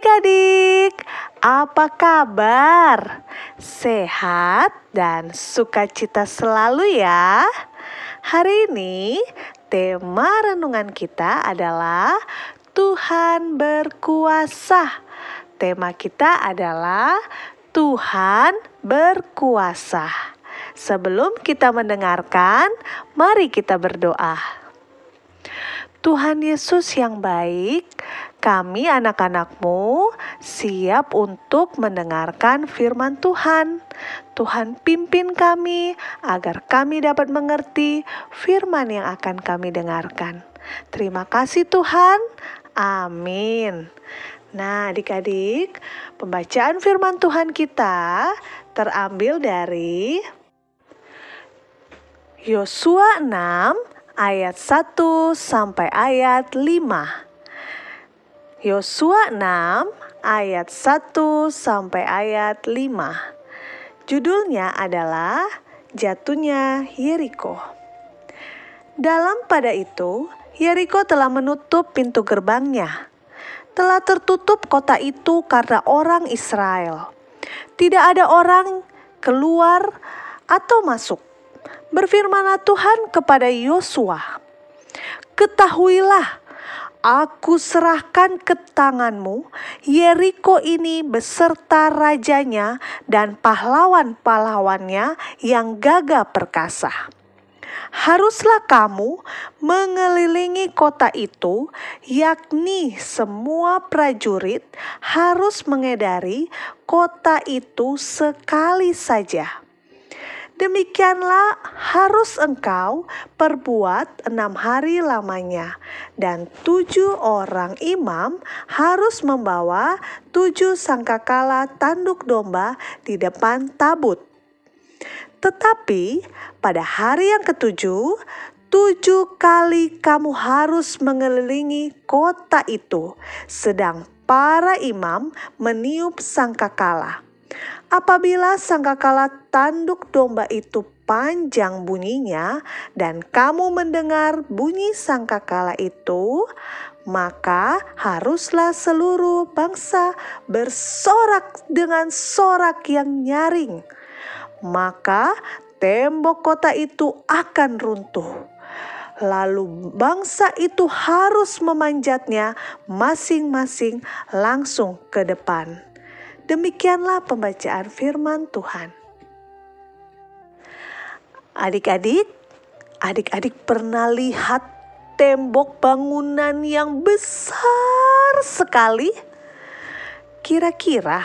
adik-adik, apa kabar? Sehat dan sukacita selalu ya. Hari ini tema renungan kita adalah Tuhan berkuasa. Tema kita adalah Tuhan berkuasa. Sebelum kita mendengarkan, mari kita berdoa. Tuhan Yesus yang baik, kami anak-anakmu siap untuk mendengarkan firman Tuhan. Tuhan pimpin kami agar kami dapat mengerti firman yang akan kami dengarkan. Terima kasih Tuhan. Amin. Nah, adik-adik, pembacaan firman Tuhan kita terambil dari Yosua 6 ayat 1 sampai ayat 5. Yosua 6 ayat 1 sampai ayat 5. Judulnya adalah Jatuhnya Yeriko. Dalam pada itu, Yeriko telah menutup pintu gerbangnya. Telah tertutup kota itu karena orang Israel. Tidak ada orang keluar atau masuk berfirmanlah Tuhan kepada Yosua, "Ketahuilah, aku serahkan ke tanganmu Yeriko ini beserta rajanya dan pahlawan-pahlawannya yang gagah perkasa." haruslah kamu mengelilingi kota itu, yakni semua prajurit harus mengedari kota itu sekali saja. Demikianlah harus engkau perbuat enam hari lamanya, dan tujuh orang imam harus membawa tujuh sangkakala tanduk domba di depan tabut. Tetapi pada hari yang ketujuh, tujuh kali kamu harus mengelilingi kota itu, sedang para imam meniup sangkakala. Apabila sangkakala tanduk domba itu panjang bunyinya dan kamu mendengar bunyi sangkakala itu, maka haruslah seluruh bangsa bersorak dengan sorak yang nyaring. Maka tembok kota itu akan runtuh. Lalu bangsa itu harus memanjatnya masing-masing langsung ke depan. Demikianlah pembacaan firman Tuhan. Adik-adik, adik-adik pernah lihat tembok bangunan yang besar sekali? Kira-kira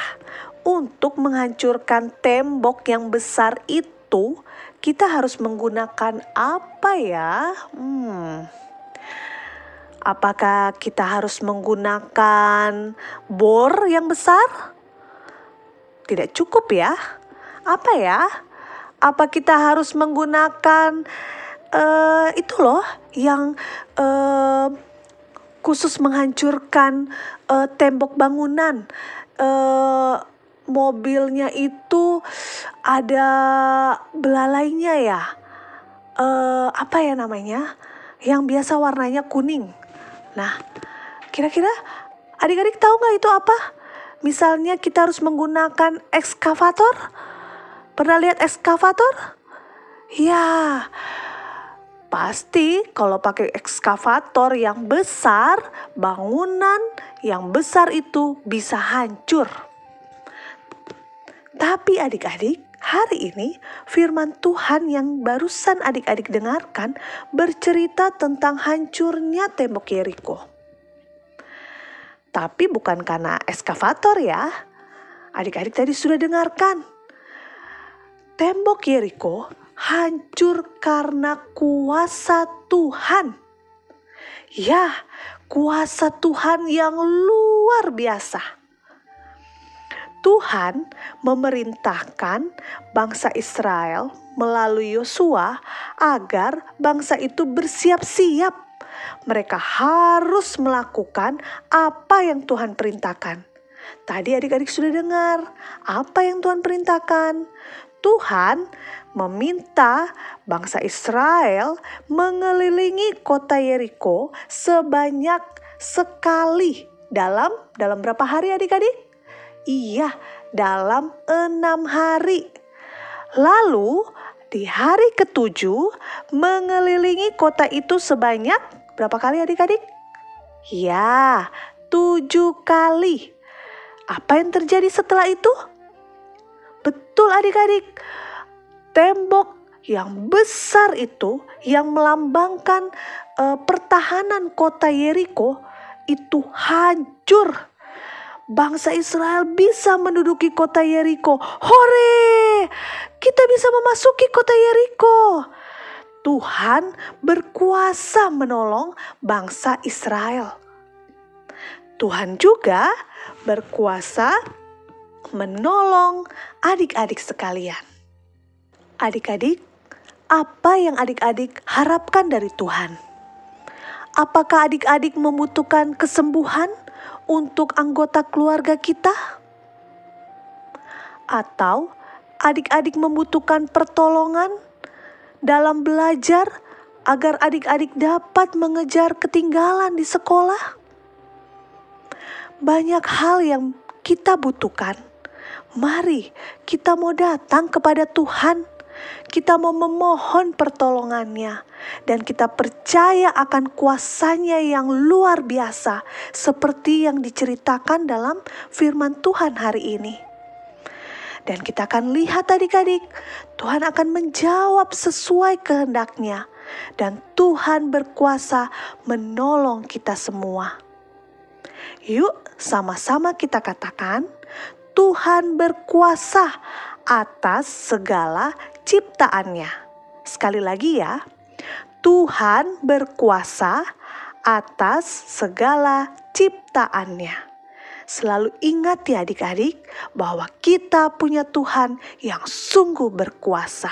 untuk menghancurkan tembok yang besar itu, kita harus menggunakan apa ya? Hmm. Apakah kita harus menggunakan bor yang besar? Tidak cukup ya. Apa ya? Apa kita harus menggunakan uh, itu loh yang uh, khusus menghancurkan uh, tembok bangunan? Uh, mobilnya itu ada belalainya ya. Uh, apa ya namanya? Yang biasa warnanya kuning. Nah, kira-kira adik-adik tahu nggak itu apa? Misalnya kita harus menggunakan ekskavator. Pernah lihat ekskavator? Ya, pasti kalau pakai ekskavator yang besar, bangunan yang besar itu bisa hancur. Tapi adik-adik, hari ini firman Tuhan yang barusan adik-adik dengarkan bercerita tentang hancurnya tembok Yeriko. Tapi bukan karena eskavator ya. Adik-adik tadi sudah dengarkan. Tembok Yeriko hancur karena kuasa Tuhan. Ya, kuasa Tuhan yang luar biasa. Tuhan memerintahkan bangsa Israel melalui Yosua agar bangsa itu bersiap-siap mereka harus melakukan apa yang Tuhan perintahkan. Tadi adik-adik sudah dengar apa yang Tuhan perintahkan. Tuhan meminta bangsa Israel mengelilingi kota Yeriko sebanyak sekali Dalam dalam berapa hari adik-adik? Iya, dalam enam hari. Lalu di hari ketujuh mengelilingi kota itu sebanyak berapa kali adik-adik? Ya, tujuh kali. Apa yang terjadi setelah itu? Betul adik-adik, tembok yang besar itu yang melambangkan uh, pertahanan kota Yeriko itu hancur. Bangsa Israel bisa menduduki kota Yeriko. Hore! Kita bisa memasuki kota Yeriko. Tuhan berkuasa menolong bangsa Israel. Tuhan juga berkuasa menolong adik-adik sekalian. Adik-adik, apa yang adik-adik harapkan dari Tuhan? Apakah adik-adik membutuhkan kesembuhan untuk anggota keluarga kita? Atau adik-adik membutuhkan pertolongan dalam belajar agar adik-adik dapat mengejar ketinggalan di sekolah? Banyak hal yang kita butuhkan Mari kita mau datang kepada Tuhan. Kita mau memohon pertolongannya dan kita percaya akan kuasanya yang luar biasa seperti yang diceritakan dalam firman Tuhan hari ini. Dan kita akan lihat adik-adik, Tuhan akan menjawab sesuai kehendaknya dan Tuhan berkuasa menolong kita semua. Yuk sama-sama kita katakan, Tuhan berkuasa atas segala ciptaannya. Sekali lagi ya, Tuhan berkuasa atas segala ciptaannya. Selalu ingat ya adik-adik bahwa kita punya Tuhan yang sungguh berkuasa.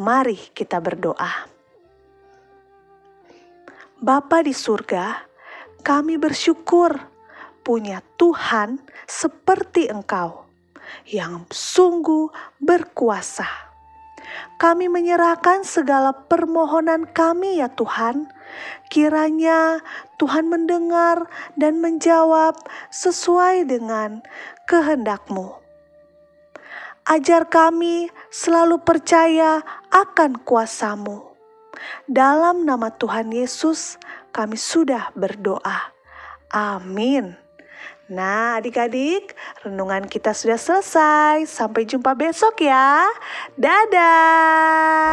Mari kita berdoa. Bapa di surga, kami bersyukur punya Tuhan seperti Engkau yang sungguh berkuasa. Kami menyerahkan segala permohonan kami, ya Tuhan. Kiranya Tuhan mendengar dan menjawab sesuai dengan kehendak-Mu. Ajar kami selalu percaya akan kuasamu. Dalam nama Tuhan Yesus, kami sudah berdoa. Amin. Nah, adik-adik, renungan kita sudah selesai. Sampai jumpa besok ya. Dadah.